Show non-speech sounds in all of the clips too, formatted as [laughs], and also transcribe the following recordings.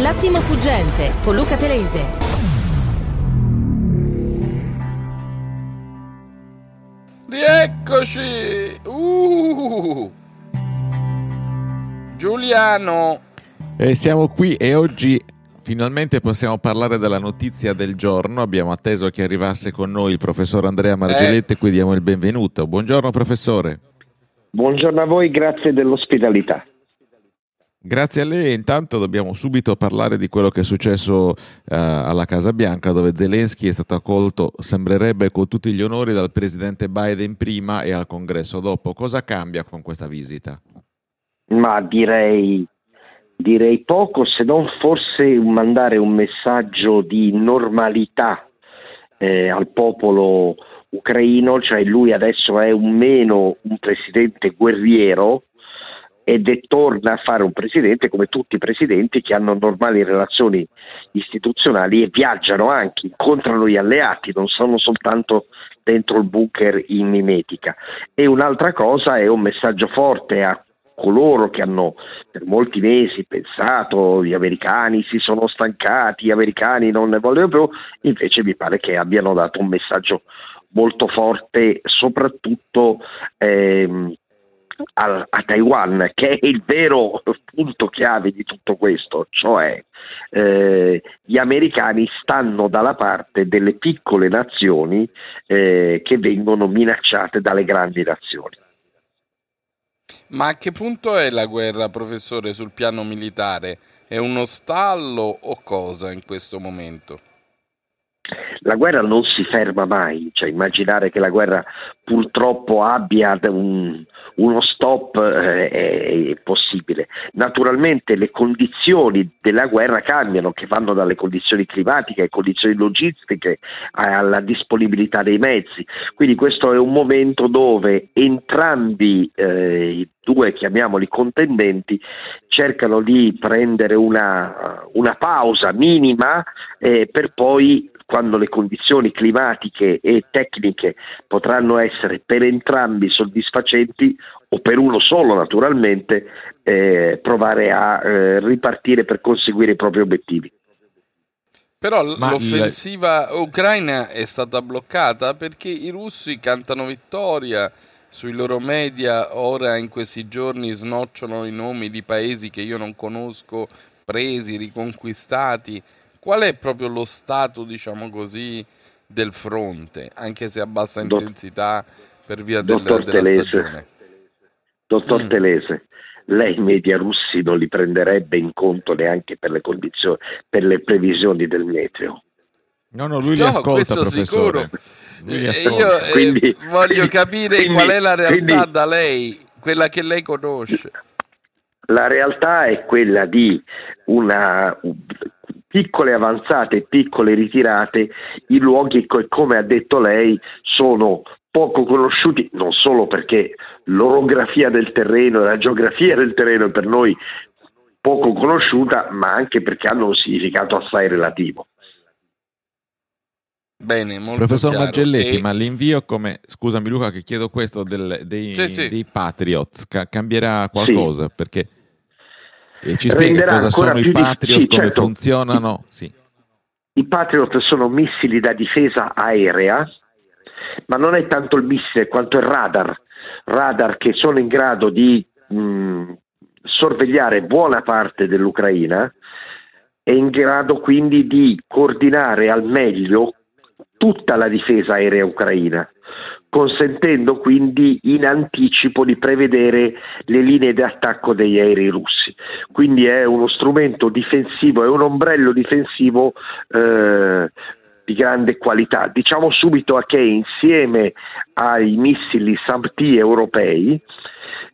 L'attimo fuggente con Luca Telese. Rieccoci! Uh! Giuliano! E siamo qui e oggi finalmente possiamo parlare della notizia del giorno. Abbiamo atteso che arrivasse con noi il professor Andrea Margelletti, eh. cui diamo il benvenuto. Buongiorno professore. Buongiorno a voi, grazie dell'ospitalità. Grazie a lei, intanto dobbiamo subito parlare di quello che è successo uh, alla Casa Bianca dove Zelensky è stato accolto, sembrerebbe, con tutti gli onori dal presidente Biden prima e al congresso dopo. Cosa cambia con questa visita? Ma direi, direi poco, se non forse mandare un messaggio di normalità eh, al popolo ucraino, cioè lui adesso è un meno un presidente guerriero ed è torna a fare un presidente come tutti i presidenti che hanno normali relazioni istituzionali e viaggiano anche, incontrano gli alleati, non sono soltanto dentro il bunker in mimetica. E un'altra cosa è un messaggio forte a coloro che hanno per molti mesi pensato gli americani si sono stancati, gli americani non ne vogliono più, invece mi pare che abbiano dato un messaggio molto forte, soprattutto ehm, a, a, Taiwan, che è il vero punto chiave di tutto questo, cioè eh, gli americani stanno dalla parte delle piccole nazioni eh, che vengono minacciate dalle grandi nazioni. Ma a che punto è la guerra, professore, sul piano militare? È uno stallo o cosa in questo momento? La guerra non si ferma mai, cioè immaginare che la guerra purtroppo abbia un, uno stop eh, è possibile. Naturalmente le condizioni della guerra cambiano, che vanno dalle condizioni climatiche alle condizioni logistiche alla disponibilità dei mezzi. Quindi questo è un momento dove entrambi eh, i due, chiamiamoli contendenti, cercano di prendere una, una pausa minima eh, per poi quando le condizioni climatiche e tecniche potranno essere per entrambi soddisfacenti o per uno solo naturalmente, eh, provare a eh, ripartire per conseguire i propri obiettivi. Però Ma l'offensiva il... ucraina è stata bloccata perché i russi cantano vittoria sui loro media, ora in questi giorni snocciolano i nomi di paesi che io non conosco, presi, riconquistati Qual è proprio lo stato, diciamo così, del fronte, anche se a bassa Dott- intensità per via del, della Telese, stagione? Dottor mm. Telese, lei i media russi non li prenderebbe in conto neanche per le condizioni, per le previsioni del meteo. No, no, lui li no, ascolta, professore. Lui li eh, ascolta. Io eh, quindi, voglio capire quindi, qual è la realtà quindi, da lei, quella che lei conosce. La realtà è quella di una piccole avanzate piccole ritirate, i luoghi che, come ha detto lei, sono poco conosciuti, non solo perché l'orografia del terreno e la geografia del terreno è per noi poco conosciuta, ma anche perché hanno un significato assai relativo. Bene, molto Professor chiaro. Margelletti, e... ma l'invio come, scusami Luca che chiedo questo, del, dei, sì, sì. dei, Patriots, ca- cambierà qualcosa? Sì. Perché e ci spiega cosa sono i Patriot, di... come certo. funzionano? Sì. I Patriot sono missili da difesa aerea, ma non è tanto il missile quanto il radar, radar che sono in grado di mh, sorvegliare buona parte dell'Ucraina e in grado quindi di coordinare al meglio tutta la difesa aerea ucraina consentendo quindi in anticipo di prevedere le linee di attacco degli aerei russi. Quindi è uno strumento difensivo, è un ombrello difensivo eh, di grande qualità. Diciamo subito che insieme ai missili SAMT europei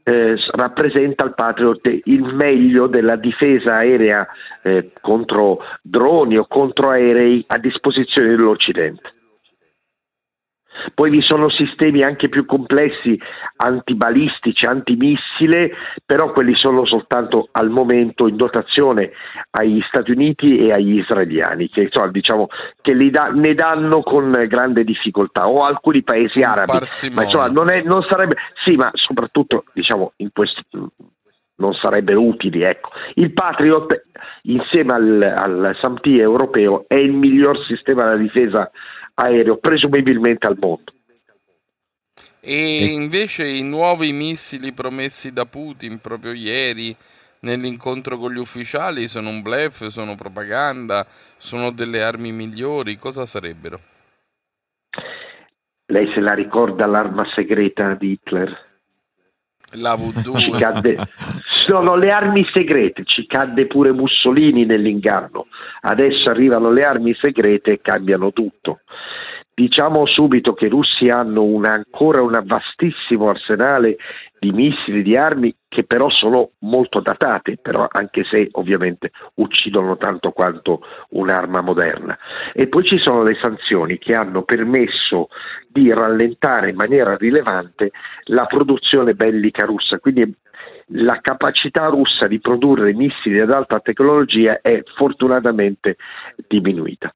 eh, rappresenta il Patriot il meglio della difesa aerea eh, contro droni o contro aerei a disposizione dell'Occidente. Poi vi sono sistemi anche più complessi antibalistici, antimissile, però quelli sono soltanto al momento in dotazione agli Stati Uniti e agli israeliani, che, insomma, diciamo, che da, ne danno con grande difficoltà, o alcuni paesi arabi. Ma insomma, non, è, non sarebbe. Sì, ma soprattutto diciamo, in questo non sarebbero utili. Ecco. Il Patriot, insieme al, al SAMT europeo, è il miglior sistema di difesa aereo, presumibilmente al mondo. E invece i nuovi missili promessi da Putin proprio ieri nell'incontro con gli ufficiali sono un blef, sono propaganda, sono delle armi migliori, cosa sarebbero? Lei se la ricorda l'arma segreta di Hitler? La V2. Cadde... [laughs] Sono le armi segrete, ci cadde pure Mussolini nell'inganno. Adesso arrivano le armi segrete e cambiano tutto. Diciamo subito che i russi hanno una, ancora un vastissimo arsenale di missili, di armi che però sono molto datate, però anche se ovviamente uccidono tanto quanto un'arma moderna. E poi ci sono le sanzioni che hanno permesso di rallentare in maniera rilevante la produzione bellica russa, quindi la capacità russa di produrre missili ad alta tecnologia è fortunatamente diminuita.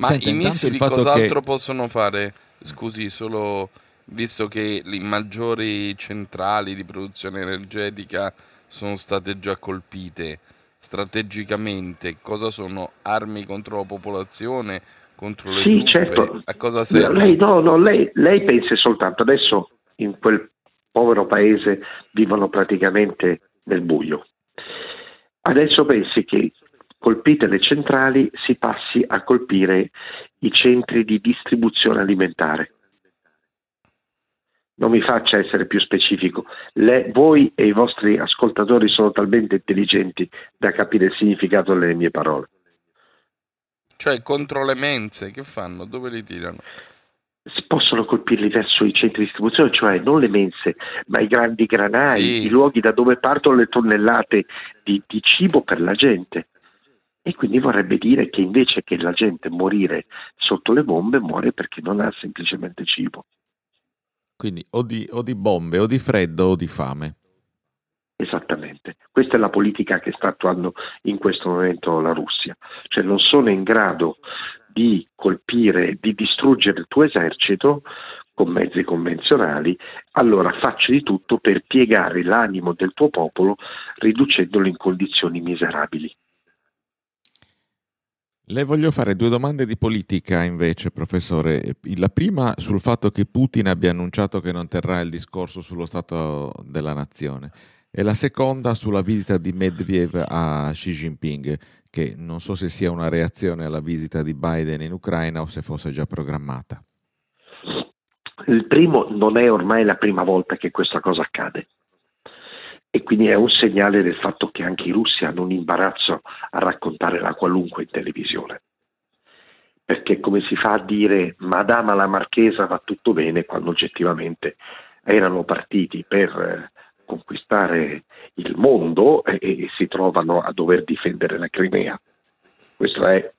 Ma Senta, i missili cos'altro che... possono fare? Scusi, solo visto che le maggiori centrali di produzione energetica sono state già colpite strategicamente, cosa sono armi contro la popolazione, contro le sì, truppe? Certo. A cosa serve? Lei, no, no, lei, lei pensa soltanto adesso in quel povero paese vivono praticamente nel buio. Adesso pensi che colpite le centrali si passi a colpire i centri di distribuzione alimentare. Non mi faccia essere più specifico. Le, voi e i vostri ascoltatori sono talmente intelligenti da capire il significato delle mie parole. Cioè contro le mense, che fanno? Dove li tirano? Possono colpirli verso i centri di distribuzione, cioè non le mense, ma i grandi granai, sì. i luoghi da dove partono le tonnellate di, di cibo per la gente. E quindi vorrebbe dire che invece che la gente morire sotto le bombe, muore perché non ha semplicemente cibo. Quindi o di, o di bombe, o di freddo, o di fame. Esattamente, questa è la politica che sta attuando in questo momento la Russia, cioè non sono in grado di colpire, di distruggere il tuo esercito con mezzi convenzionali, allora faccio di tutto per piegare l'animo del tuo popolo riducendolo in condizioni miserabili. Le voglio fare due domande di politica invece, professore. La prima sul fatto che Putin abbia annunciato che non terrà il discorso sullo Stato della Nazione e la seconda sulla visita di Medvedev a Xi Jinping, che non so se sia una reazione alla visita di Biden in Ucraina o se fosse già programmata. Il primo non è ormai la prima volta che questa cosa accade e quindi è un segnale del fatto che anche i russi hanno un imbarazzo a raccontare la qualunque in televisione. Perché come si fa a dire Madama la Marchesa va tutto bene quando oggettivamente erano partiti per eh, conquistare il mondo e, e, si trovano a dover difendere la Crimea. Questo è,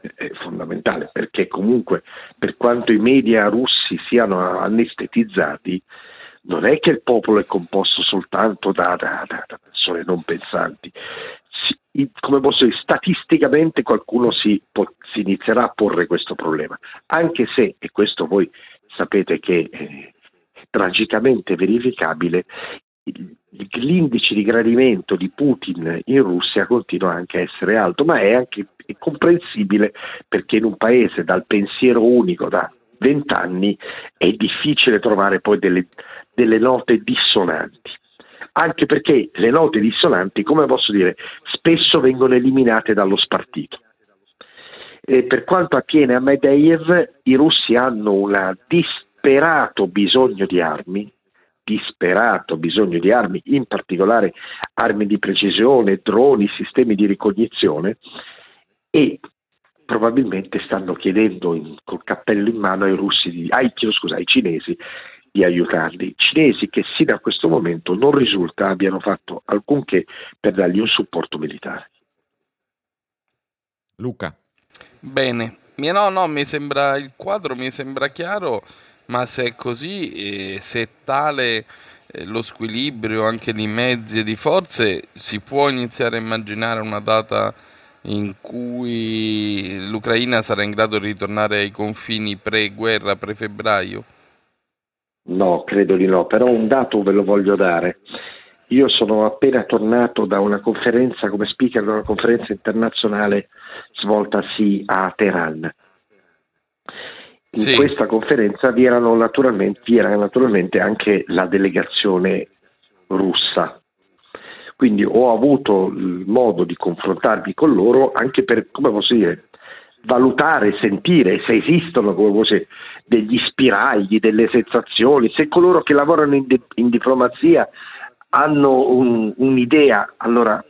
è fondamentale perché comunque per quanto i media russi siano anestetizzati, non è che il popolo è composto soltanto da, da, da persone non pensanti. Come posso dire, statisticamente qualcuno si, si, inizierà a porre questo problema, anche se, e questo voi sapete che è tragicamente verificabile, l'indice di gradimento di Putin in Russia continua anche a essere alto, ma è anche è comprensibile perché in un paese dal pensiero unico da vent'anni è difficile trovare poi delle, delle note dissonanti anche perché le note dissonanti, come posso dire, spesso vengono eliminate dallo spartito. E per quanto attiene a Medvedev, i russi hanno un disperato bisogno di armi, disperato bisogno di armi, in particolare armi di precisione, droni, sistemi di ricognizione e probabilmente stanno chiedendo in, col cappello in mano ai russi, di, ai, scusa, ai cinesi di aiutarli. Cinesi che sino a questo momento non risulta abbiano fatto alcunché per dargli un supporto militare. Luca. Bene, no, no, mi sembra il quadro mi sembra chiaro, ma se è così, eh, se è tale eh, lo squilibrio anche di mezzi e di forze, si può iniziare a immaginare una data in cui l'Ucraina sarà in grado di ritornare ai confini pre-guerra, pre-febbraio? No, credo di no, però un dato ve lo voglio dare. io sono appena tornato da una conferenza come speaker di una conferenza internazionale svoltasi a Teheran. In sì. questa conferenza vi, naturalmente, vi era naturalmente anche la delegazione russa. Quindi ho avuto il modo di confrontarmi con loro anche per, come posso dire, valutare, sentire se esistono come voce, degli spiragli, delle sensazioni, se coloro che lavorano in, di, in diplomazia hanno un, un'idea, allora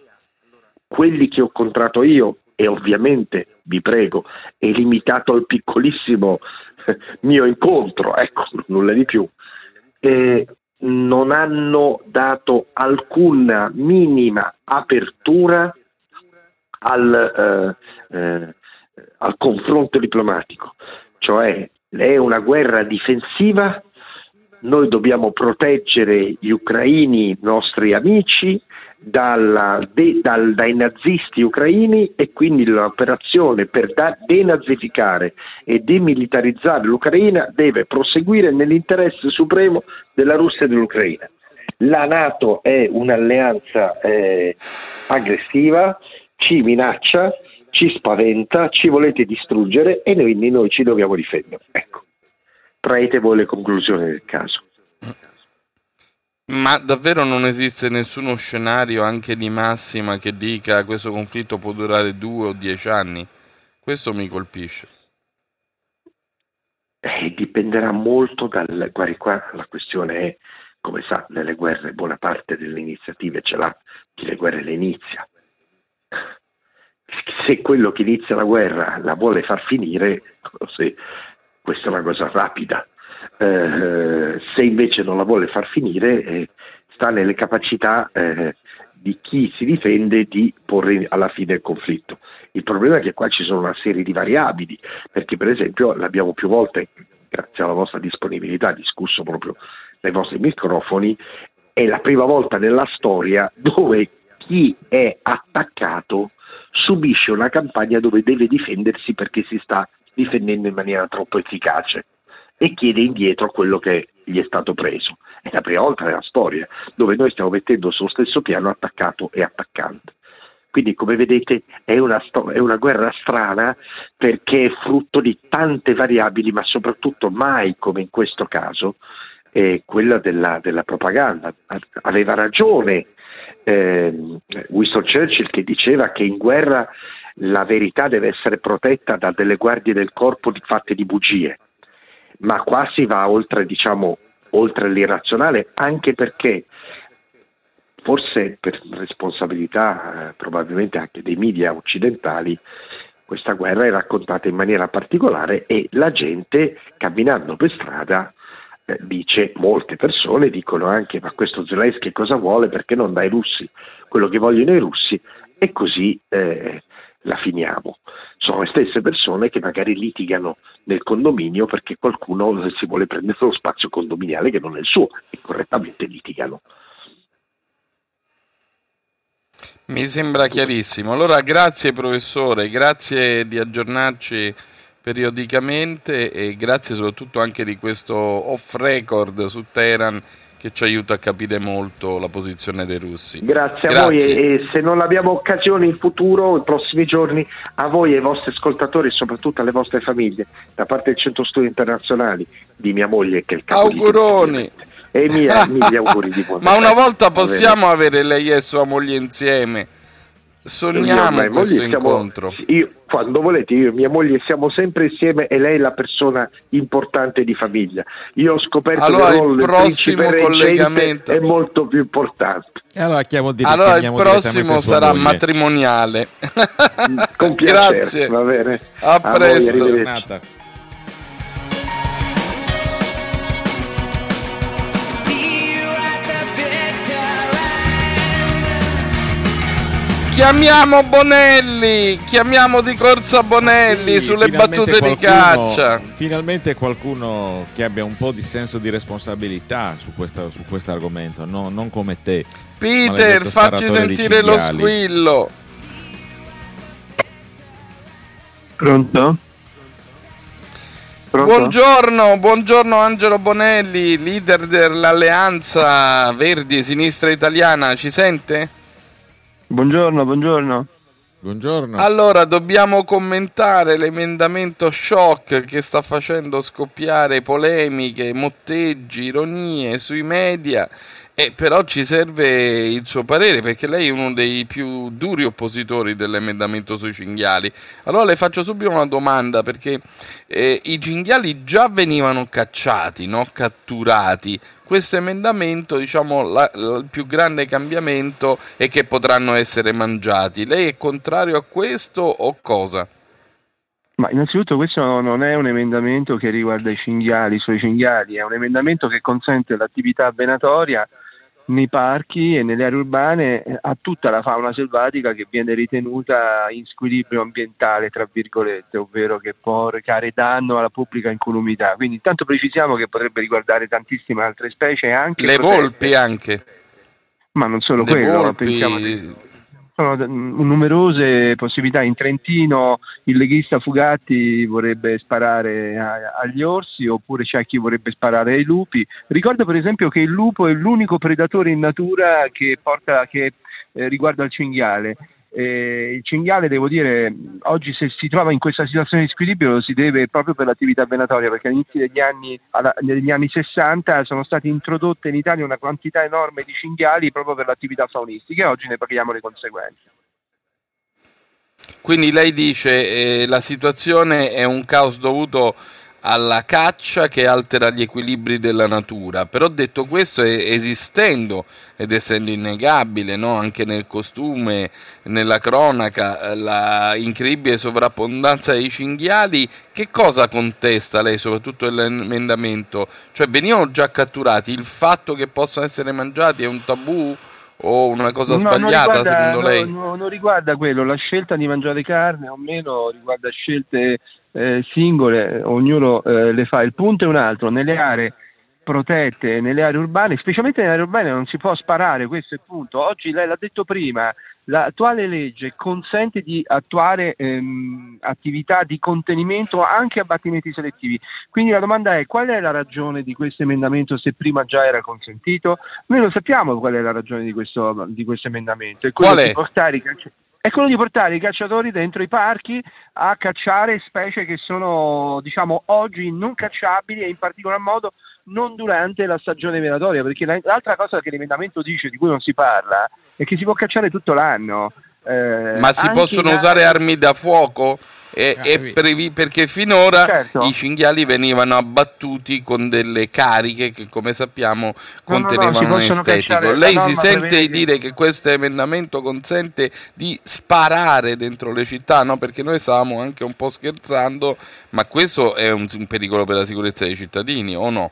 quelli che ho incontrato io, e ovviamente vi prego, è limitato al piccolissimo [laughs] mio incontro, ecco, nulla di più, eh, non hanno dato alcuna minima apertura al, eh, eh, al confronto diplomatico, cioè è una guerra difensiva, noi dobbiamo proteggere gli ucraini, nostri amici, dalla, de, dal, dai nazisti ucraini e quindi l'operazione per da, denazificare e demilitarizzare l'Ucraina deve proseguire nell'interesse supremo della Russia e dell'Ucraina. La Nato è un'alleanza eh, aggressiva, ci minaccia, ci spaventa, ci volete distruggere e quindi noi ci dobbiamo difendere. Ecco, traete voi le conclusioni del caso. Ma davvero non esiste nessuno scenario anche di massima che dica che questo conflitto può durare due o dieci anni? Questo mi colpisce. Eh, dipenderà molto dal... Guardi qua, la questione è, come sa, nelle guerre buona parte delle iniziative ce l'ha chi le guerre le inizia. Se quello che inizia la guerra la vuole far finire, se, questa è una cosa rapida eh, se invece non la vuole far finire eh, sta nelle capacità eh, di chi si difende di porre alla fine il conflitto. Il problema è che qua ci sono una serie di variabili, perché per esempio l'abbiamo più volte, grazie alla vostra disponibilità, discusso proprio dai vostri microfoni, è la prima volta nella storia dove chi è attaccato subisce una campagna dove deve difendersi perché si sta difendendo in maniera troppo efficace e chiede indietro quello che gli è stato preso. È la prima volta nella storia dove noi stiamo mettendo sullo stesso piano attaccato e attaccante. Quindi, come vedete, è una, è una, guerra strana perché è frutto di tante variabili, ma soprattutto mai, come in questo caso, eh, quella della, della, propaganda. Aveva ragione eh, Winston Churchill che diceva che in guerra la verità deve essere protetta da delle guardie del corpo fatte di bugie. Ma qua si va oltre, diciamo, oltre l'irrazionale, anche perché forse per responsabilità eh, probabilmente anche dei media occidentali, questa guerra è raccontata in maniera particolare e la gente camminando per strada eh, dice, molte persone dicono anche ma questo Zelensky cosa vuole perché non dà ai russi quello che vogliono i russi e così eh, la finiamo. Sono le stesse persone che magari litigano nel condominio perché qualcuno si vuole prendere lo spazio condominiale che non è il suo e correttamente litigano. Mi sembra chiarissimo. Allora grazie professore, grazie di aggiornarci periodicamente e grazie soprattutto anche di questo off record su Teheran che ci aiuta a capire molto la posizione dei russi. Grazie, Grazie. a voi e, se non abbiamo occasione in futuro, nei prossimi giorni, a voi e ai vostri ascoltatori e soprattutto alle vostre famiglie, da parte del Centro Studi Internazionali, di mia moglie che è il capo Auguroni! E mia, mille auguri di [laughs] buon Ma una volta possiamo avere lei e sua moglie insieme? Sogniamo io, questo incontro. Siamo, io, quando volete, io e mia moglie siamo sempre insieme e lei è la persona importante di famiglia. Io ho scoperto allora, che il prossimo collegamento è molto più importante. Allora, chiamo di, allora il prossimo sarà moglie. matrimoniale. Con [laughs] piacere, Grazie. Va bene. A, a presto. Chiamiamo Bonelli, chiamiamo di corsa Bonelli sì, sulle battute qualcuno, di caccia. Finalmente qualcuno che abbia un po' di senso di responsabilità su questo su argomento, no, non come te. Peter, facci sentire lo squillo. Pronto? Pronto? Buongiorno, buongiorno Angelo Bonelli, leader dell'Alleanza Verdi e Sinistra Italiana, ci sente? Buongiorno, buongiorno. Buongiorno. Allora, dobbiamo commentare l'emendamento shock che sta facendo scoppiare polemiche, motteggi, ironie sui media eh, però ci serve il suo parere perché lei è uno dei più duri oppositori dell'emendamento sui cinghiali. Allora le faccio subito una domanda perché eh, i cinghiali già venivano cacciati, no? catturati. Questo emendamento, diciamo, la, la, il più grande cambiamento è che potranno essere mangiati. Lei è contrario a questo o cosa? Ma innanzitutto questo non è un emendamento che riguarda i cinghiali, i suoi cinghiali, è un emendamento che consente l'attività venatoria nei parchi e nelle aree urbane eh, a tutta la fauna selvatica che viene ritenuta in squilibrio ambientale, tra virgolette, ovvero che può recare danno alla pubblica incolumità. Quindi intanto precisiamo che potrebbe riguardare tantissime altre specie anche le protette. volpi anche. Ma non solo le quello, volpi... pensiamo di sono numerose possibilità. In Trentino il leghista Fugatti vorrebbe sparare agli orsi oppure c'è chi vorrebbe sparare ai lupi. Ricordo per esempio che il lupo è l'unico predatore in natura che, porta, che eh, riguarda il cinghiale. Eh, il cinghiale, devo dire, oggi se si trova in questa situazione di squilibrio lo si deve proprio per l'attività venatoria, perché all'inizio degli anni, alla, negli anni 60 sono state introdotte in Italia una quantità enorme di cinghiali proprio per l'attività faunistica e oggi ne paghiamo le conseguenze. Quindi lei dice eh, la situazione è un caos dovuto alla caccia che altera gli equilibri della natura. Però detto questo, esistendo ed essendo innegabile no? anche nel costume, nella cronaca, eh, la incredibile sovrabbondanza dei cinghiali, che cosa contesta lei, soprattutto nell'emendamento? Cioè venivano già catturati, il fatto che possano essere mangiati è un tabù? o una cosa no, sbagliata riguarda, secondo no, lei? No, non riguarda quello, la scelta di mangiare carne o meno riguarda scelte eh, singole, ognuno eh, le fa. Il punto è un altro, nelle aree protette, nelle aree urbane, specialmente nelle aree urbane non si può sparare, questo è il punto. Oggi lei l'ha detto prima, l'attuale legge consente di attuare ehm, attività di contenimento anche a battimenti selettivi. Quindi la domanda è qual è la ragione di questo emendamento se prima già era consentito? Noi lo sappiamo qual è la ragione di questo, di questo emendamento. È qual è? portare i calciatori è quello di portare i cacciatori dentro i parchi a cacciare specie che sono diciamo oggi non cacciabili e in particolar modo non durante la stagione venatoria, perché l'altra cosa che l'emendamento dice, di cui non si parla, è che si può cacciare tutto l'anno. Eh, Ma si possono usare armi da fuoco? E, ah, e previ, perché finora certo. i cinghiali venivano abbattuti con delle cariche che come sappiamo contenevano no, no, no, anestetico. Lei si sente di dire che questo emendamento consente di sparare dentro le città? No, perché noi stavamo anche un po' scherzando, ma questo è un, un pericolo per la sicurezza dei cittadini o no?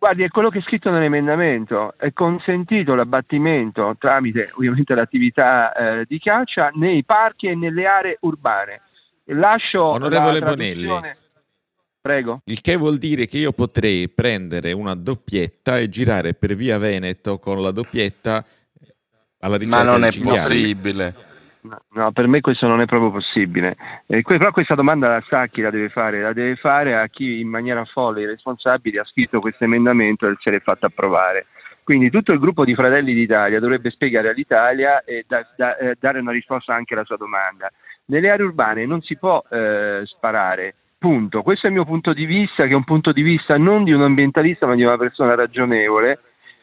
Guardi, è quello che è scritto nell'emendamento, è consentito l'abbattimento tramite ovviamente l'attività eh, di caccia nei parchi e nelle aree urbane. Lascio Onorevole Bonelli. Prego. Il che vuol dire che io potrei prendere una doppietta e girare per via Veneto con la doppietta alla ricerca Ma non è possibile. No, per me questo non è proprio possibile. Eh, però questa domanda la sa chi la deve fare, la deve fare a chi in maniera folle e irresponsabile ha scritto questo emendamento e se l'è fatto approvare. Quindi tutto il gruppo di Fratelli d'Italia dovrebbe spiegare all'Italia e da, da, eh, dare una risposta anche alla sua domanda. Nelle aree urbane non si può eh, sparare, punto. Questo è il mio punto di vista, che è un punto di vista non di un ambientalista ma di una persona ragionevole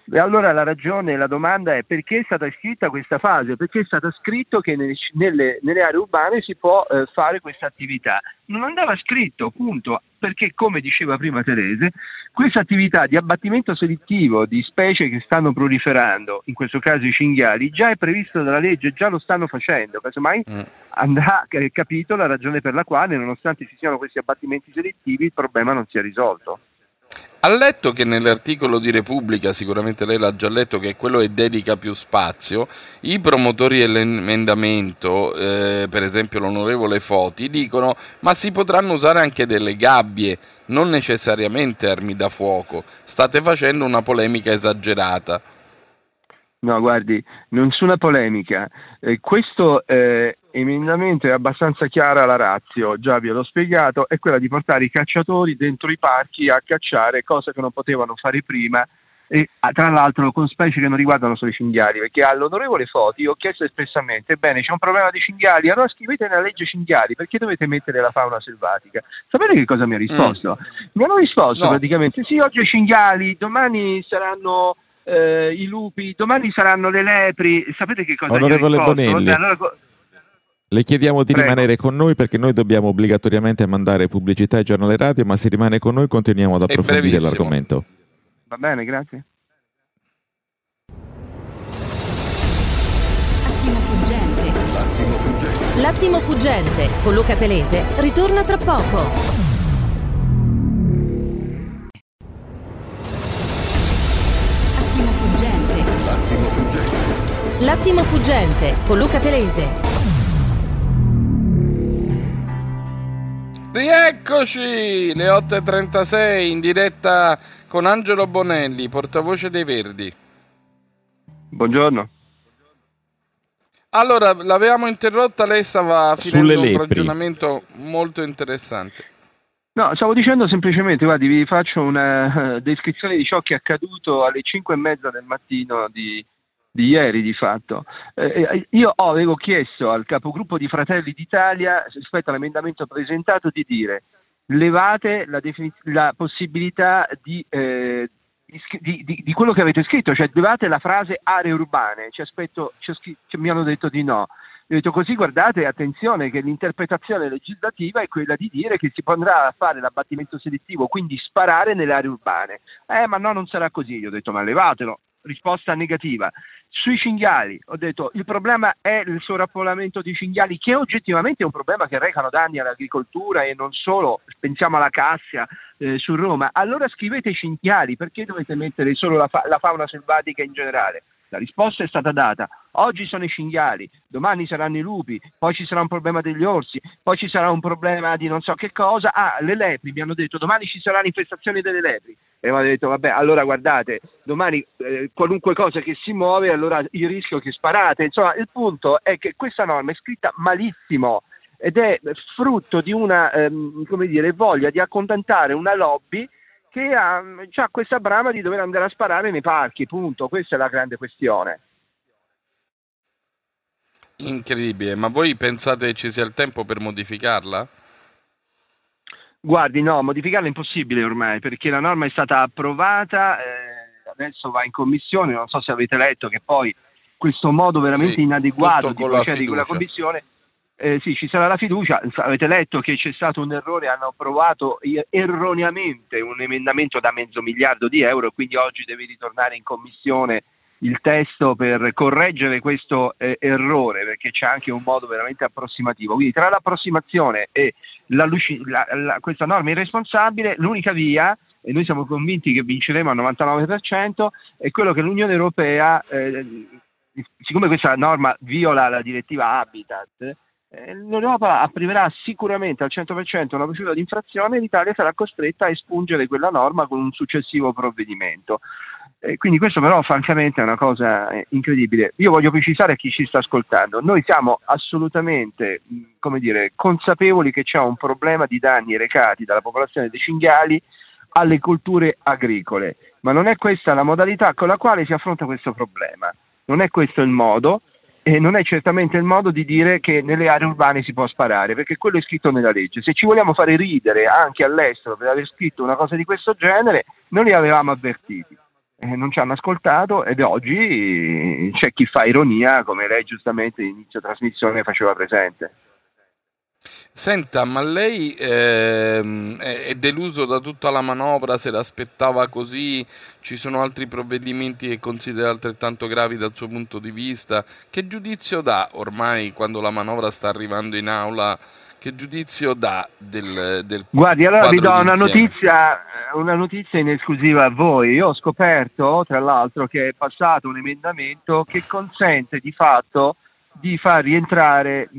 e allora la ragione, la domanda è perché è stata scritta questa fase? Perché è stato scritto che nelle, nelle aree urbane si può eh, fare questa attività. Non andava scritto, punto, perché come diceva prima Terese, questa attività di abbattimento selettivo di specie che stanno proliferando, in questo caso i cinghiali, già è previsto dalla legge, già lo stanno facendo, casomai mm. andrà capito la ragione per la quale, nonostante ci siano questi abbattimenti selettivi, il problema non sia risolto. Ha letto che nell'articolo di Repubblica, sicuramente lei l'ha già letto, che è quello che dedica più spazio, i promotori dell'emendamento, eh, per esempio l'onorevole Foti, dicono ma si potranno usare anche delle gabbie, non necessariamente armi da fuoco. State facendo una polemica esagerata. No, guardi, nessuna polemica. Eh, questo eh, emendamento è abbastanza chiara la razio, già vi l'ho spiegato, è quella di portare i cacciatori dentro i parchi a cacciare, cosa che non potevano fare prima e ah, tra l'altro con specie che non riguardano solo i cinghiali, perché all'onorevole Foti ho chiesto espressamente, bene c'è un problema di cinghiali, allora scrivete nella legge cinghiali, perché dovete mettere la fauna selvatica? Sapete che cosa mi ha risposto? Mm. Mi hanno risposto no. praticamente, sì oggi i cinghiali, domani saranno eh, i lupi, domani saranno le lepri, sapete che cosa Onorevole Bonelli. Allora, le chiediamo di Prego. rimanere con noi perché noi dobbiamo obbligatoriamente mandare pubblicità ai giornali radio, ma se rimane con noi continuiamo ad approfondire l'argomento. Va bene, grazie. Attimo fuggente. L'attimo fuggente. L'attimo fuggente con Luca Telese ritorna tra poco. Attimo fuggente. L'attimo fuggente. L'attimo fuggente con Luca Telese. Rieccoci, le 8.36 in diretta con Angelo Bonelli, portavoce dei Verdi. Buongiorno. Allora, l'avevamo interrotta, lei stava finendo un ragionamento molto interessante. No, stavo dicendo semplicemente, guardi, vi faccio una uh, descrizione di ciò che è accaduto alle 5 e mezza del mattino di, di ieri di fatto. Eh, eh, io avevo chiesto al capogruppo di Fratelli d'Italia rispetto all'emendamento presentato di dire levate la, definiz- la possibilità di, eh, di, di, di, quello che avete scritto, cioè levate la frase aree urbane, ci aspetto, ci scritto, mi hanno detto di no. Ho detto così guardate, attenzione che l'interpretazione legislativa è quella di dire che si potrà fare l'abbattimento selettivo, quindi sparare nelle aree urbane. Eh ma no, non sarà così, io ho detto ma levatelo, risposta negativa. Sui cinghiali ho detto il problema è il sovrappolamento di cinghiali che oggettivamente è un problema che recano danni all'agricoltura e non solo, pensiamo alla Cassia eh, su Roma. Allora scrivete cinghiali, perché dovete mettere solo la, fa- la fauna selvatica in generale? La risposta è stata data. Oggi sono i cinghiali, domani saranno i lupi, poi ci sarà un problema degli orsi, poi ci sarà un problema di non so che cosa. Ah, le lepri, mi hanno detto domani ci sarà l'infestazione delle lepri. E mi hanno detto, vabbè, allora guardate, domani eh, qualunque cosa che si muove, allora il rischio che sparate. Insomma, il punto è che questa norma è scritta malissimo ed è frutto di una ehm, dire, voglia di accontentare una lobby che ha, ha questa brama di dover andare a sparare nei parchi, punto. Questa è la grande questione. Incredibile, ma voi pensate ci sia il tempo per modificarla? Guardi, no, modificarla è impossibile ormai perché la norma è stata approvata, eh, adesso va in commissione, non so se avete letto che poi questo modo veramente sì, inadeguato di procedere di quella commissione eh, sì, ci sarà la fiducia. Avete letto che c'è stato un errore, hanno approvato erroneamente un emendamento da mezzo miliardo di euro, quindi oggi deve ritornare in commissione il testo per correggere questo eh, errore, perché c'è anche un modo veramente approssimativo. Quindi tra l'approssimazione e la, la, la, questa norma irresponsabile, l'unica via, e noi siamo convinti che vinceremo al 99%, è quello che l'Unione Europea, eh, siccome questa norma viola la direttiva Habitat, l'Europa apprimerà sicuramente al 100% una procedura di infrazione e l'Italia sarà costretta a espungere quella norma con un successivo provvedimento. Eh, quindi questo però francamente è una cosa eh, incredibile. Io voglio precisare a chi ci sta ascoltando, noi siamo assolutamente dire, consapevoli che c'è un problema di danni recati dalla popolazione dei cinghiali alle culture agricole, ma non è questa la modalità con la quale si affronta questo problema, non è questo il modo e non è certamente il modo di dire che nelle aree urbane si può sparare, perché quello è scritto nella legge. Se ci vogliamo fare ridere anche all'estero per aver scritto una cosa di questo genere, non li avevamo avvertiti. Eh, non ci hanno ascoltato ed oggi c'è chi fa ironia, come lei giustamente inizio trasmissione faceva presente. Senta, ma lei ehm, è deluso da tutta la manovra? Se l'aspettava così? Ci sono altri provvedimenti che considera altrettanto gravi dal suo punto di vista? Che giudizio dà ormai quando la manovra sta arrivando in aula? Che giudizio dà del, del Guardi, allora vi do una notizia, una notizia in esclusiva a voi. Io ho scoperto, tra l'altro, che è passato un emendamento che consente di fatto di far rientrare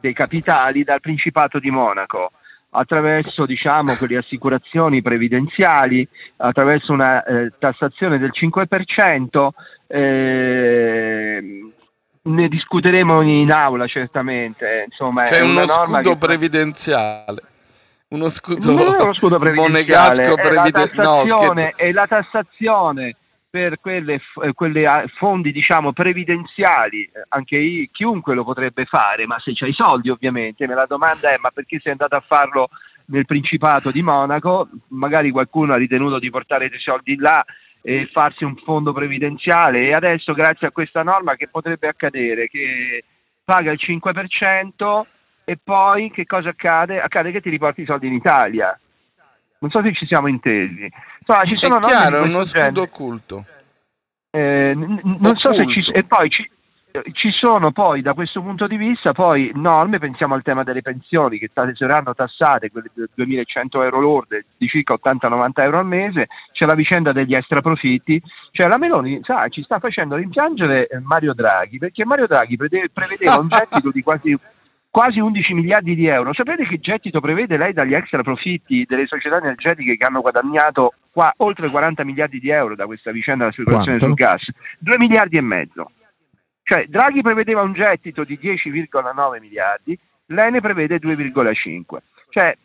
dei capitali dal Principato di Monaco attraverso diciamo, quelle assicurazioni previdenziali, attraverso una eh, tassazione del 5%, eh, ne discuteremo in aula certamente. Insomma, C'è uno scudo previdenziale. Uno scudo, uno scudo [laughs] previdenziale, la tassazione, no, è la tassazione per quelle, quelle ah, fondi diciamo previdenziali, eh, anche io, chiunque lo potrebbe fare, ma se c'hai i soldi ovviamente, ma la domanda è ma perché sei andato a farlo nel Principato di Monaco? Magari qualcuno ha ritenuto di portare dei soldi là e farsi un fondo previdenziale e adesso grazie a questa norma che potrebbe accadere? Che paga il 5% e poi che cosa accade? Accade che ti riporti i soldi in Italia. Non so se ci siamo intesi. Insomma, ci sono è chiaro, è uno scudo occulto. Eh, n- non so se ci... E poi ci, ci sono poi da questo punto di vista poi norme, pensiamo al tema delle pensioni che saranno tassate, quelle di 2100 euro lorde di circa 80-90 euro al mese, c'è la vicenda degli extra profitti, cioè la Meloni sa, ci sta facendo rimpiangere eh, Mario Draghi perché Mario Draghi prevedeva un [laughs] gettito di quasi quasi 11 miliardi di euro. Sapete che gettito prevede lei dagli extra profitti delle società energetiche che hanno guadagnato qua oltre 40 miliardi di euro da questa vicenda della speculazione sul gas? 2 miliardi e mezzo. Cioè Draghi prevedeva un gettito di 10,9 miliardi, lei ne prevede 2,5. Cioè,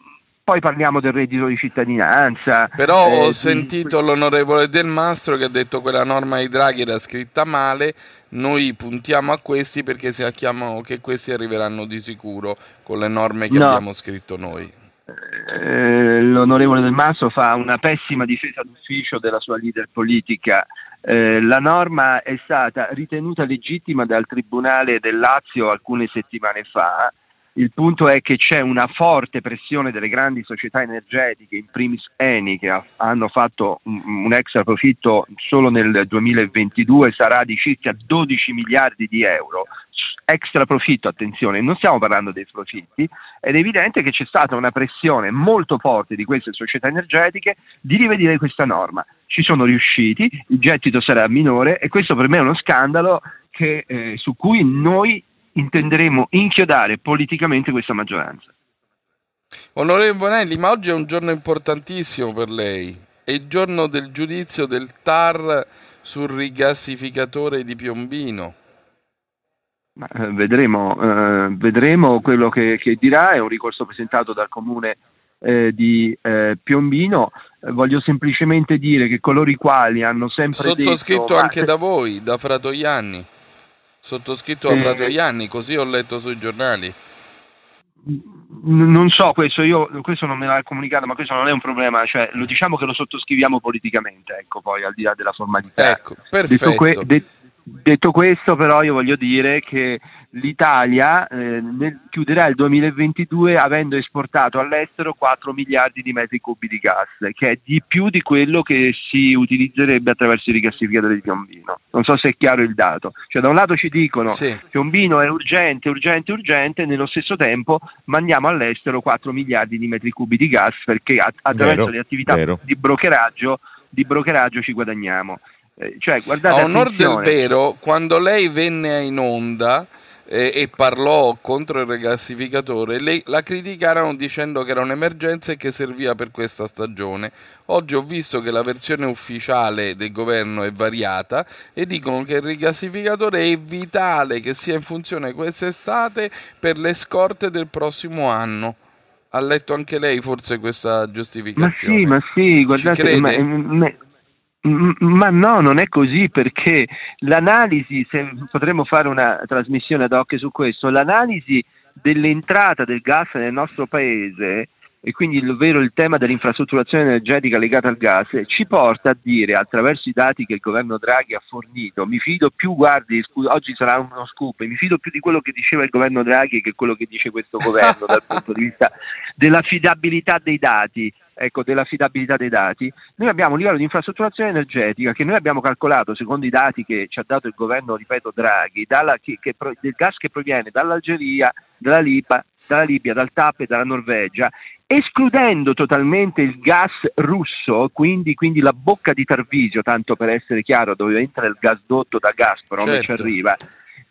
poi parliamo del reddito di cittadinanza. Però eh, ho sentito l'onorevole Del Mastro che ha detto che quella norma di Draghi era scritta male, noi puntiamo a questi perché sappiamo che questi arriveranno di sicuro con le norme che no. abbiamo scritto noi. Eh, l'onorevole Del Mastro fa una pessima difesa d'ufficio della sua leader politica eh, la norma è stata ritenuta legittima dal Tribunale del Lazio alcune settimane fa. Il punto è che c'è una forte pressione delle grandi società energetiche, in primis Eni, che ha, hanno fatto un, un extra profitto solo nel 2022, sarà di circa 12 miliardi di euro extra profitto, attenzione, non stiamo parlando dei profitti, ed è evidente che c'è stata una pressione molto forte di queste società energetiche di rivedere questa norma. Ci sono riusciti, il gettito sarà minore e questo per me è uno scandalo che, eh, su cui noi intenderemo inchiodare politicamente questa maggioranza. Onorevole Bonelli, ma oggi è un giorno importantissimo per lei, è il giorno del giudizio del TAR sul rigassificatore di Piombino. Eh, vedremo, eh, vedremo, quello che, che, dirà, è un ricorso presentato dal comune eh, di eh, Piombino. Eh, voglio semplicemente dire che coloro i quali hanno sempre sottoscritto detto, anche da voi, da Fratoianni, sottoscritto da eh, Fratoianni, così ho letto sui giornali. Non so questo, io questo non me l'ha comunicato, ma questo non è un problema, cioè lo diciamo che lo sottoscriviamo politicamente, ecco, poi al di là della formalità. Ecco, perfetto. Detto, que- de- Detto questo, però, io voglio dire che l'Italia eh, nel, chiuderà il 2022 avendo esportato all'estero 4 miliardi di metri cubi di gas, che è di più di quello che si utilizzerebbe attraverso i rigassificatori di Piombino. Non so se è chiaro il dato. Cioè, da un lato ci dicono sì. Piombino è urgente, urgente, urgente, nello stesso tempo mandiamo all'estero 4 miliardi di metri cubi di gas perché attraverso vero, le attività di brokeraggio, di brokeraggio ci guadagniamo. Eh, cioè, guardate, a onor del vero, quando lei venne in onda eh, e parlò contro il regassificatore, lei, la criticarono dicendo che era un'emergenza e che serviva per questa stagione. Oggi ho visto che la versione ufficiale del governo è variata e dicono che il rigassificatore è vitale che sia in funzione quest'estate per le scorte del prossimo anno. Ha letto anche lei forse questa giustificazione? Ma sì, ma sì, guardate, ma, ma, ma no, non è così perché l'analisi, se potremmo fare una trasmissione ad hoc su questo, l'analisi dell'entrata del gas nel nostro paese e quindi ovvero il tema dell'infrastrutturazione energetica legata al gas, ci porta a dire attraverso i dati che il governo Draghi ha fornito, mi fido più, guardi, scu- oggi sarà uno scoop, mi fido più di quello che diceva il governo Draghi che quello che dice questo governo dal [laughs] punto di vista dell'affidabilità dei dati. Ecco, dell'affidabilità dei dati, noi abbiamo un livello di infrastrutturazione energetica che noi abbiamo calcolato secondo i dati che ci ha dato il governo, ripeto, Draghi, dalla, che, che, del gas che proviene dall'Algeria, dalla Libia, dalla Libia, dal TAP e dalla Norvegia, escludendo totalmente il gas russo, quindi, quindi, la bocca di Tarvisio, tanto per essere chiaro, dove entra il gasdotto da Gazprom certo. ci arriva,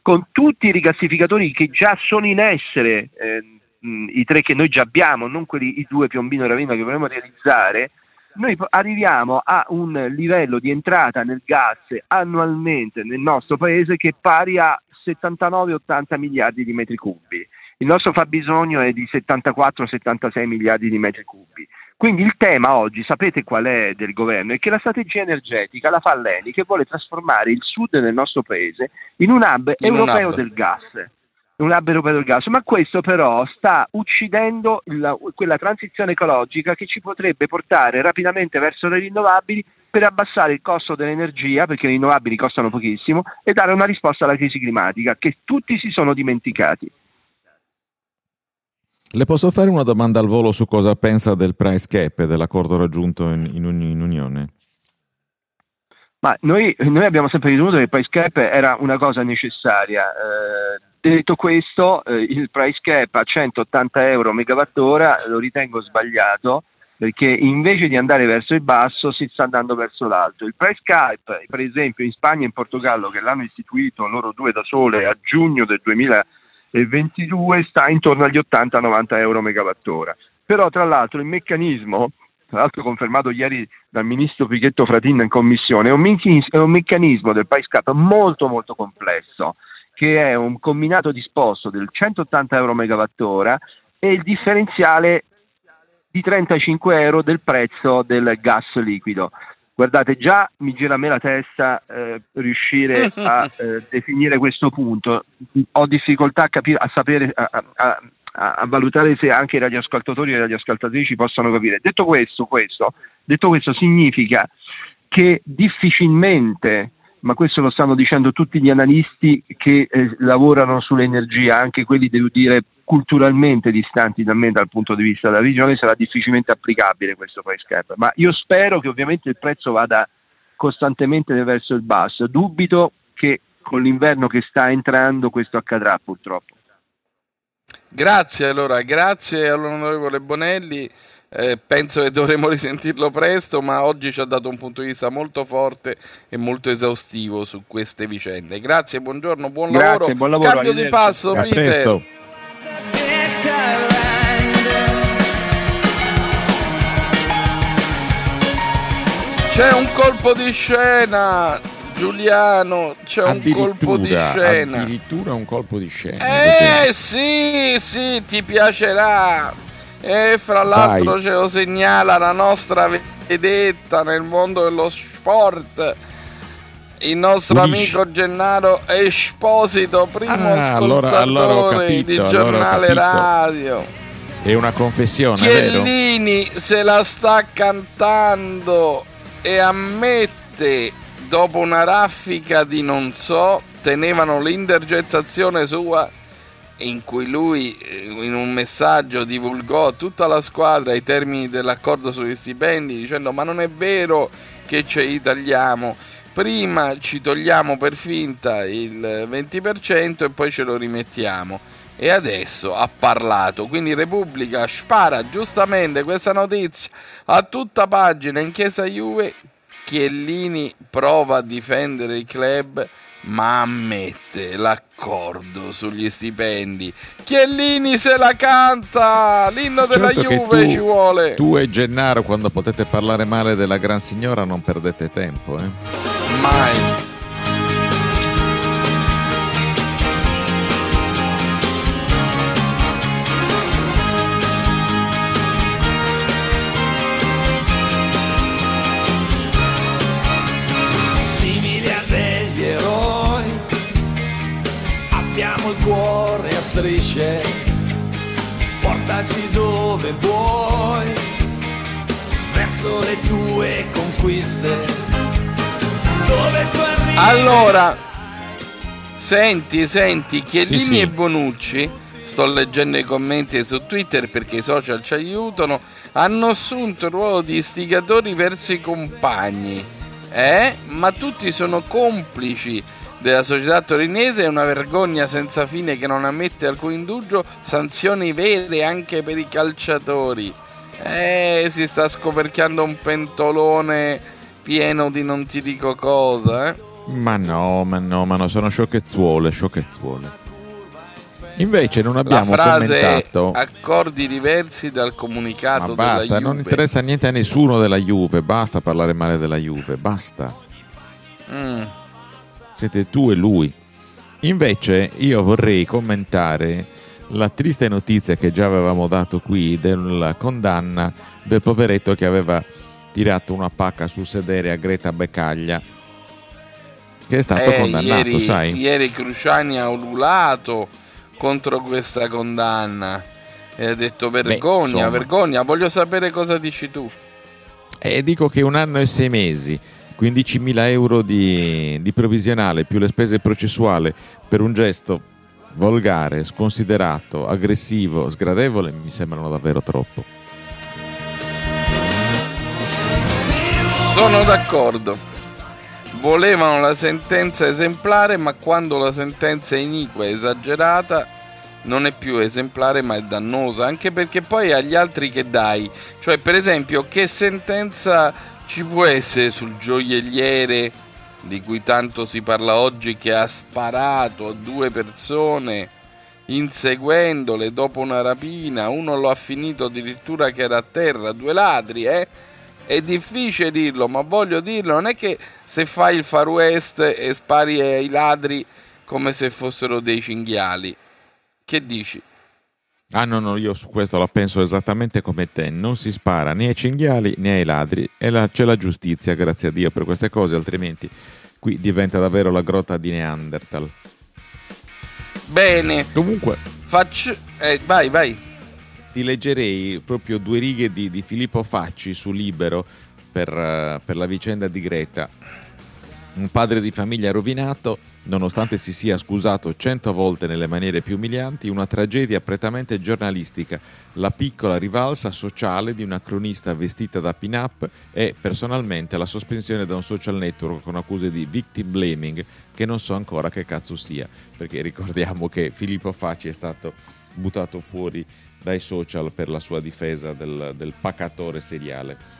con tutti i rigassificatori che già sono in essere, eh, i tre che noi già abbiamo, non quelli, i due Piombino e Ravima che vorremmo realizzare, noi arriviamo a un livello di entrata nel gas annualmente nel nostro paese che è pari a 79-80 miliardi di metri cubi. Il nostro fabbisogno è di 74-76 miliardi di metri cubi. Quindi il tema oggi, sapete qual è del governo? È che la strategia energetica la fa l'ENI che vuole trasformare il sud del nostro paese in un hub in europeo un hub. del gas un hub europeo del gas, ma questo però sta uccidendo la, quella transizione ecologica che ci potrebbe portare rapidamente verso le rinnovabili per abbassare il costo dell'energia, perché le rinnovabili costano pochissimo, e dare una risposta alla crisi climatica che tutti si sono dimenticati. Le posso fare una domanda al volo su cosa pensa del price cap e dell'accordo raggiunto in, in, in Unione? Ma noi, noi, abbiamo sempre ritenuto che il price cap era una cosa necessaria. Eh, detto questo, eh, il price cap a 180 euro megawattora lo ritengo sbagliato perché invece di andare verso il basso si sta andando verso l'alto. Il price cap, per esempio, in Spagna e in Portogallo, che l'hanno istituito loro due da sole a giugno del 2000 e 22 sta intorno agli 80-90 euro megawattora. Però tra l'altro il meccanismo, tra l'altro confermato ieri dal ministro Pichetto Fratin in commissione, è un, meccanismo, è un meccanismo del price cap molto molto complesso, che è un combinato disposto del 180 euro megawattora e il differenziale di 35 euro del prezzo del gas liquido. Guardate, già mi gira a me la testa eh, riuscire a [laughs] eh, definire questo punto. Ho difficoltà a, capire, a sapere, a, a, a, valutare se anche i radioascoltatori e le radioascoltatrici possano capire. Detto questo, questo, detto questo significa che difficilmente ma questo lo stanno dicendo tutti gli analisti che eh, lavorano sull'energia, anche quelli devo dire culturalmente distanti da me dal punto di vista della visione, sarà difficilmente applicabile questo price cap. Ma io spero che ovviamente il prezzo vada costantemente verso il basso. Dubito che con l'inverno che sta entrando questo accadrà purtroppo. Grazie allora, grazie all'onorevole Bonelli. Eh, penso che dovremo risentirlo presto, ma oggi ci ha dato un punto di vista molto forte e molto esaustivo su queste vicende. Grazie, buongiorno, buon Grazie, lavoro. Buon lavoro Cambio di passo, a Peter. Presto. C'è un colpo di scena Giuliano, c'è un colpo di scena. Addirittura un colpo di scena. Eh sì, sì, ti piacerà. E fra l'altro Vai. ce lo segnala la nostra vedetta nel mondo dello sport. Il nostro Udish. amico Gennaro Esposito, primo ah, ascoltatore allora, allora capito, di giornale allora radio. È una confessione, Chiellini se la sta cantando e ammette dopo una raffica di non so, tenevano l'intercettazione sua in cui lui eh, in un messaggio divulgò a tutta la squadra i termini dell'accordo sugli stipendi dicendo ma non è vero che ci tagliamo. Prima ci togliamo per finta il 20% e poi ce lo rimettiamo. E adesso ha parlato. Quindi Repubblica spara giustamente questa notizia a tutta pagina in chiesa Juve. Chiellini prova a difendere il club ma ammette l'accordo sugli stipendi. Chiellini se la canta, l'inno della certo Juve tu, ci vuole. Tu e Gennaro quando potete parlare male della gran signora non perdete tempo, eh? Mai. Strisce, portaci dove vuoi, verso le tue conquiste, dove tu arrivi. Allora, senti, senti, Chiellini sì, sì. e Bonucci, sto leggendo i commenti su Twitter perché i social ci aiutano, hanno assunto il ruolo di istigatori verso i compagni. Eh? Ma tutti sono complici della società torinese è una vergogna senza fine che non ammette alcun indugio, sanzioni vere anche per i calciatori. Eh, si sta scoperchiando un pentolone pieno di non ti dico cosa, eh? Ma no, ma no, ma no, sono sciocchezzuole, sciocchezzuole. Invece non abbiamo La frase commentato accordi diversi dal comunicato ma basta, non interessa niente a nessuno della Juve, basta parlare male della Juve, basta. Mm siete tu e lui. Invece io vorrei commentare la triste notizia che già avevamo dato qui della condanna del poveretto che aveva tirato una pacca sul sedere a Greta Beccaglia che è stato eh, condannato, ieri, sai? Ieri Cruciani ha ululato contro questa condanna e ha detto vergogna, Beh, vergogna, voglio sapere cosa dici tu. E dico che un anno e sei mesi 15.000 euro di, di provvisionale più le spese processuali per un gesto volgare, sconsiderato, aggressivo, sgradevole mi sembrano davvero troppo. Sono d'accordo. Volevano la sentenza esemplare, ma quando la sentenza è iniqua e esagerata non è più esemplare ma è dannosa, anche perché poi agli altri che dai, cioè per esempio che sentenza ci può essere sul gioielliere di cui tanto si parla oggi che ha sparato a due persone inseguendole dopo una rapina, uno lo ha finito addirittura che era a terra, due ladri, eh? È difficile dirlo, ma voglio dirlo, non è che se fai il Far West e spari ai ladri come se fossero dei cinghiali. Che dici? Ah no, no, io su questo la penso esattamente come te, non si spara né ai cinghiali né ai ladri e la, c'è la giustizia, grazie a Dio, per queste cose, altrimenti qui diventa davvero la grotta di Neanderthal. Bene. Comunque. Faccio... Eh, vai, vai. Ti leggerei proprio due righe di, di Filippo Facci su Libero per, uh, per la vicenda di Greta un padre di famiglia rovinato, nonostante si sia scusato cento volte nelle maniere più umilianti, una tragedia prettamente giornalistica, la piccola rivalsa sociale di una cronista vestita da pin-up e personalmente la sospensione da un social network con accuse di victim blaming che non so ancora che cazzo sia, perché ricordiamo che Filippo Facci è stato buttato fuori dai social per la sua difesa del, del pacatore seriale.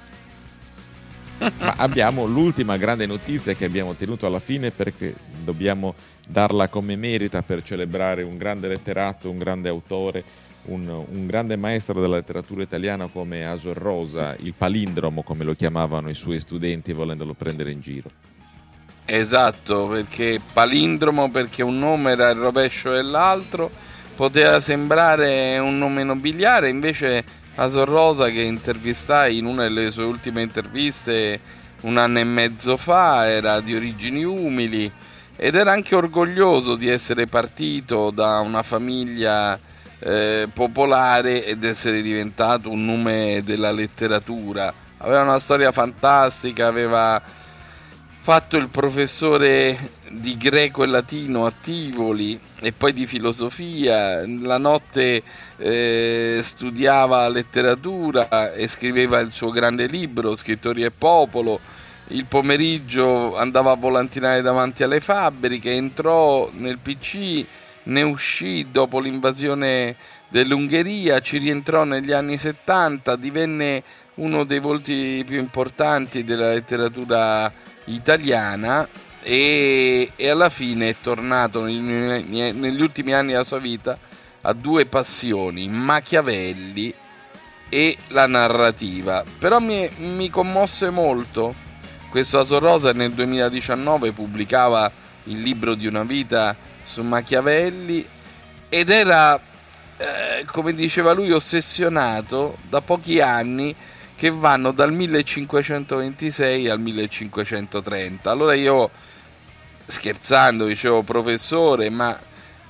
Ma abbiamo l'ultima grande notizia che abbiamo tenuto alla fine perché dobbiamo darla come merita per celebrare un grande letterato, un grande autore, un, un grande maestro della letteratura italiana come Asor Rosa, il palindromo come lo chiamavano i suoi studenti volendolo prendere in giro. Esatto, perché palindromo perché un nome era il rovescio dell'altro, poteva sembrare un nome nobiliare, invece Asor Rosa che intervistai in una delle sue ultime interviste un anno e mezzo fa, era di origini umili ed era anche orgoglioso di essere partito da una famiglia eh, popolare ed essere diventato un nome della letteratura. Aveva una storia fantastica, aveva fatto il professore di greco e latino a Tivoli e poi di filosofia, la notte eh, studiava letteratura e scriveva il suo grande libro, Scrittori e Popolo, il pomeriggio andava a volantinare davanti alle fabbriche, entrò nel PC, ne uscì dopo l'invasione dell'Ungheria, ci rientrò negli anni 70, divenne uno dei volti più importanti della letteratura italiana e, e alla fine è tornato negli, ultimi anni della sua vita a due passioni, Machiavelli e la narrativa. Però mi, mi commosse molto. Questo Asorosa nel 2019 pubblicava il libro di una vita su Machiavelli ed era, eh, come diceva lui, ossessionato da pochi anni che vanno dal 1526 al 1530. Allora io scherzando dicevo professore, ma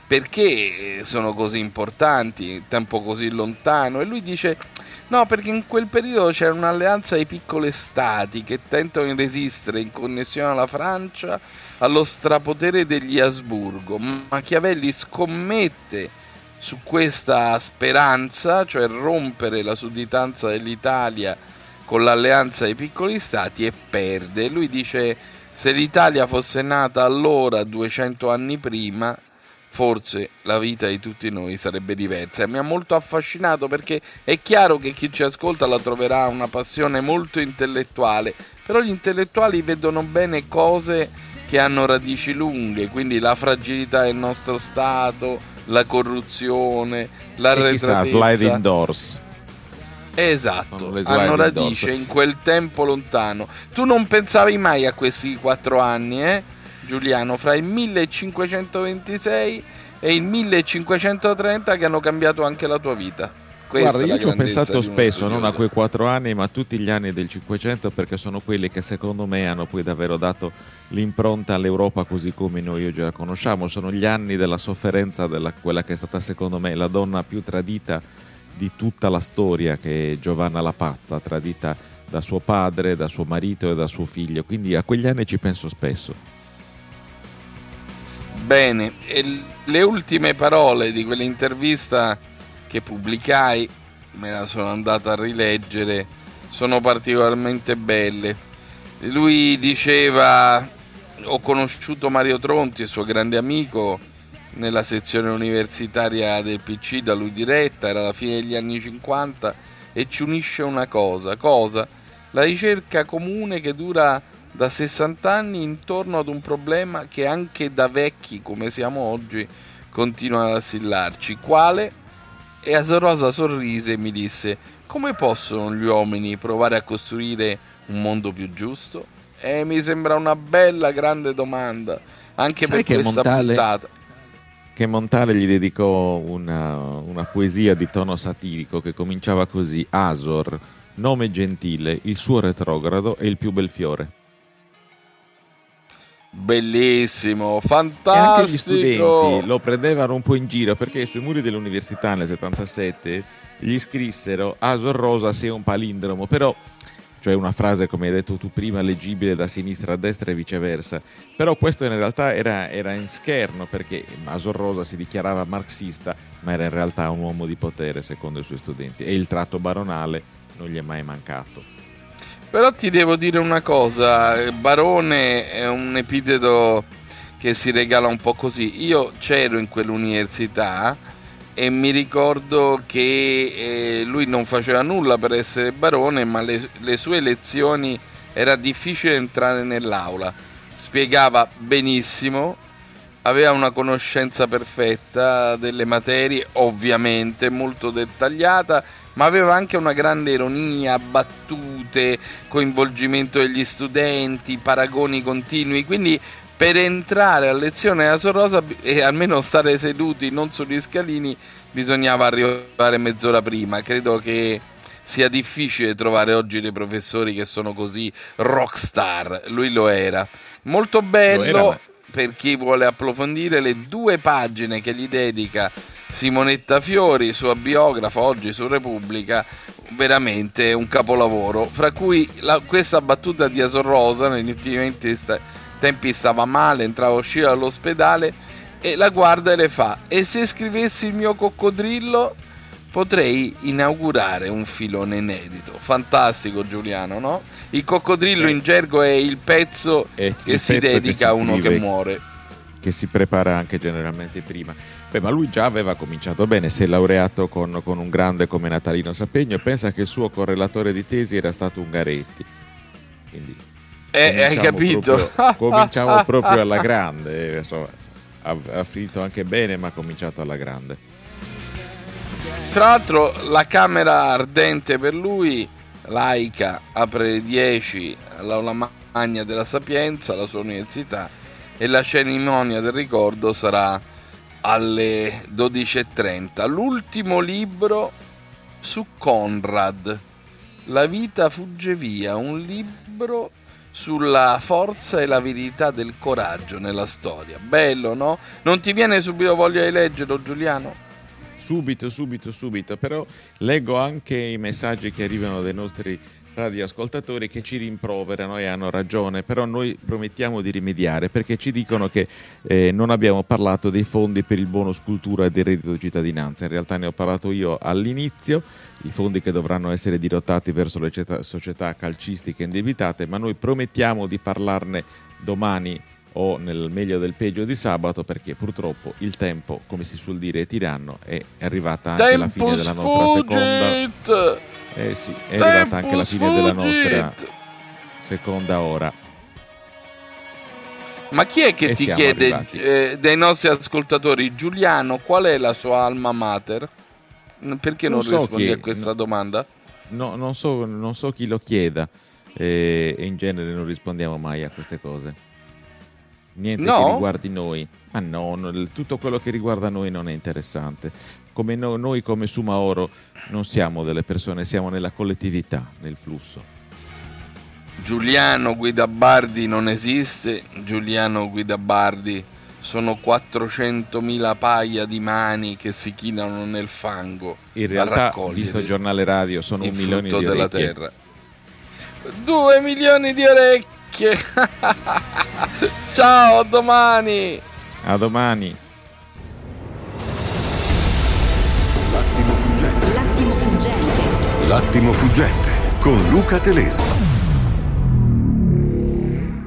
perché sono così importanti, tempo così lontano? E lui dice no, perché in quel periodo c'era un'alleanza di piccole stati che tentano di resistere in connessione alla Francia allo strapotere degli Asburgo. Machiavelli scommette su questa speranza, cioè rompere la sudditanza dell'Italia con l'alleanza dei piccoli stati e perde. Lui dice se l'Italia fosse nata allora, 200 anni prima, forse la vita di tutti noi sarebbe diversa. E mi ha molto affascinato perché è chiaro che chi ci ascolta la troverà una passione molto intellettuale, però gli intellettuali vedono bene cose che hanno radici lunghe, quindi la fragilità del nostro Stato, la corruzione, l'arretratezza. Chissà, sliding doors. Esatto, hanno radice in quel tempo lontano. Tu non pensavi mai a questi quattro anni, eh? Giuliano, fra il 1526 e il 1530 che hanno cambiato anche la tua vita. Questa Guarda, io ci ho pensato spesso, non a quei quattro anni, ma a tutti gli anni del Cinquecento, perché sono quelli che secondo me hanno poi davvero dato l'impronta all'Europa così come noi oggi la conosciamo. Sono gli anni della sofferenza, della, quella che è stata secondo me la donna più tradita di tutta la storia, che Giovanna la Pazza, tradita da suo padre, da suo marito e da suo figlio. Quindi a quegli anni ci penso spesso. Bene, e le ultime parole di quell'intervista che pubblicai, me la sono andata a rileggere, sono particolarmente belle. Lui diceva, ho conosciuto Mario Tronti, suo grande amico, nella sezione universitaria del PC da lui diretta, era la fine degli anni 50 e ci unisce una cosa, cosa? La ricerca comune che dura da 60 anni intorno ad un problema che anche da vecchi come siamo oggi continua ad assillarci. Quale? E Asorosa sorrise e mi disse: Come possono gli uomini provare a costruire un mondo più giusto? E mi sembra una bella grande domanda, anche Sai per questa Montale, puntata. Che Montale gli dedicò una, una poesia di tono satirico che cominciava così: Asor, nome gentile, il suo retrogrado e il più bel fiore. Bellissimo, fantastico. E anche gli studenti lo prendevano un po' in giro perché sui muri dell'università nel 77 gli scrissero Asor Rosa sei un palindromo, però cioè una frase come hai detto tu prima leggibile da sinistra a destra e viceversa. Però questo in realtà era, era in scherno perché Asor Rosa si dichiarava marxista, ma era in realtà un uomo di potere secondo i suoi studenti e il tratto baronale non gli è mai mancato. Però ti devo dire una cosa, barone è un epiteto che si regala un po' così. Io c'ero in quell'università e mi ricordo che eh, lui non faceva nulla per essere barone, ma le, le sue lezioni era difficile entrare nell'aula. Spiegava benissimo, aveva una conoscenza perfetta delle materie, ovviamente molto dettagliata ma aveva anche una grande ironia, battute, coinvolgimento degli studenti, paragoni continui, quindi per entrare a lezione a Sorosa e almeno stare seduti non sugli scalini bisognava arrivare mezz'ora prima. Credo che sia difficile trovare oggi dei professori che sono così rockstar. Lui lo era. Molto bello era, per chi vuole approfondire le due pagine che gli dedica Simonetta Fiori, sua biografa oggi su Repubblica, veramente un capolavoro. Fra cui la, questa battuta di Asor Rosa, negli ultimi tempi stava male, entrava e usciva dall'ospedale e la guarda e le fa: E se scrivessi il mio coccodrillo? Potrei inaugurare un filone inedito. Fantastico, Giuliano, no? Il coccodrillo eh. in gergo è il pezzo è che il si pezzo dedica che si a uno che muore. Che si prepara anche generalmente prima. Beh, ma lui già aveva cominciato bene, si è laureato con, con un grande come Natalino Sapegno e pensa che il suo correlatore di tesi era stato Ungaretti. Quindi eh, hai capito? Proprio, [laughs] cominciamo proprio alla grande, insomma, ha, ha finito anche bene, ma ha cominciato alla grande. Tra l'altro la camera ardente per lui, laica, apre 10 all'aula magna della Sapienza, la sua università, e la cerimonia del ricordo sarà alle 12.30. L'ultimo libro su Conrad, La vita fugge via, un libro sulla forza e la verità del coraggio nella storia. Bello, no? Non ti viene subito voglia di leggerlo, Giuliano? Subito, subito, subito, però leggo anche i messaggi che arrivano dai nostri radioascoltatori che ci rimproverano e hanno ragione, però noi promettiamo di rimediare perché ci dicono che eh, non abbiamo parlato dei fondi per il bonus cultura e del reddito di cittadinanza. In realtà ne ho parlato io all'inizio, i fondi che dovranno essere dirottati verso le società calcistiche indebitate, ma noi promettiamo di parlarne domani o nel meglio del peggio di sabato perché purtroppo il tempo, come si suol dire, è tiranno, è arrivata anche tempo la fine della nostra seconda eh sì, è Tempo arrivata anche la fine della nostra seconda ora. Ma chi è che e ti chiede eh, dei nostri ascoltatori, Giuliano, qual è la sua alma mater? Perché non, non so rispondi chi, a questa no, domanda? No, non so, non so, chi lo chieda eh, e in genere non rispondiamo mai a queste cose. niente no? che riguardi noi. Ma no, tutto quello che riguarda noi non è interessante. Come no, noi come Sumaoro non siamo delle persone, siamo nella collettività, nel flusso. Giuliano Guidabardi non esiste, Giuliano Guidabardi sono 400.000 paia di mani che si chinano nel fango. In realtà, visto il giornale radio, sono un milione di orecchie. della terra. Due milioni di orecchie! [laughs] Ciao, a domani! A domani! L'attimo fuggente con Luca Telesi.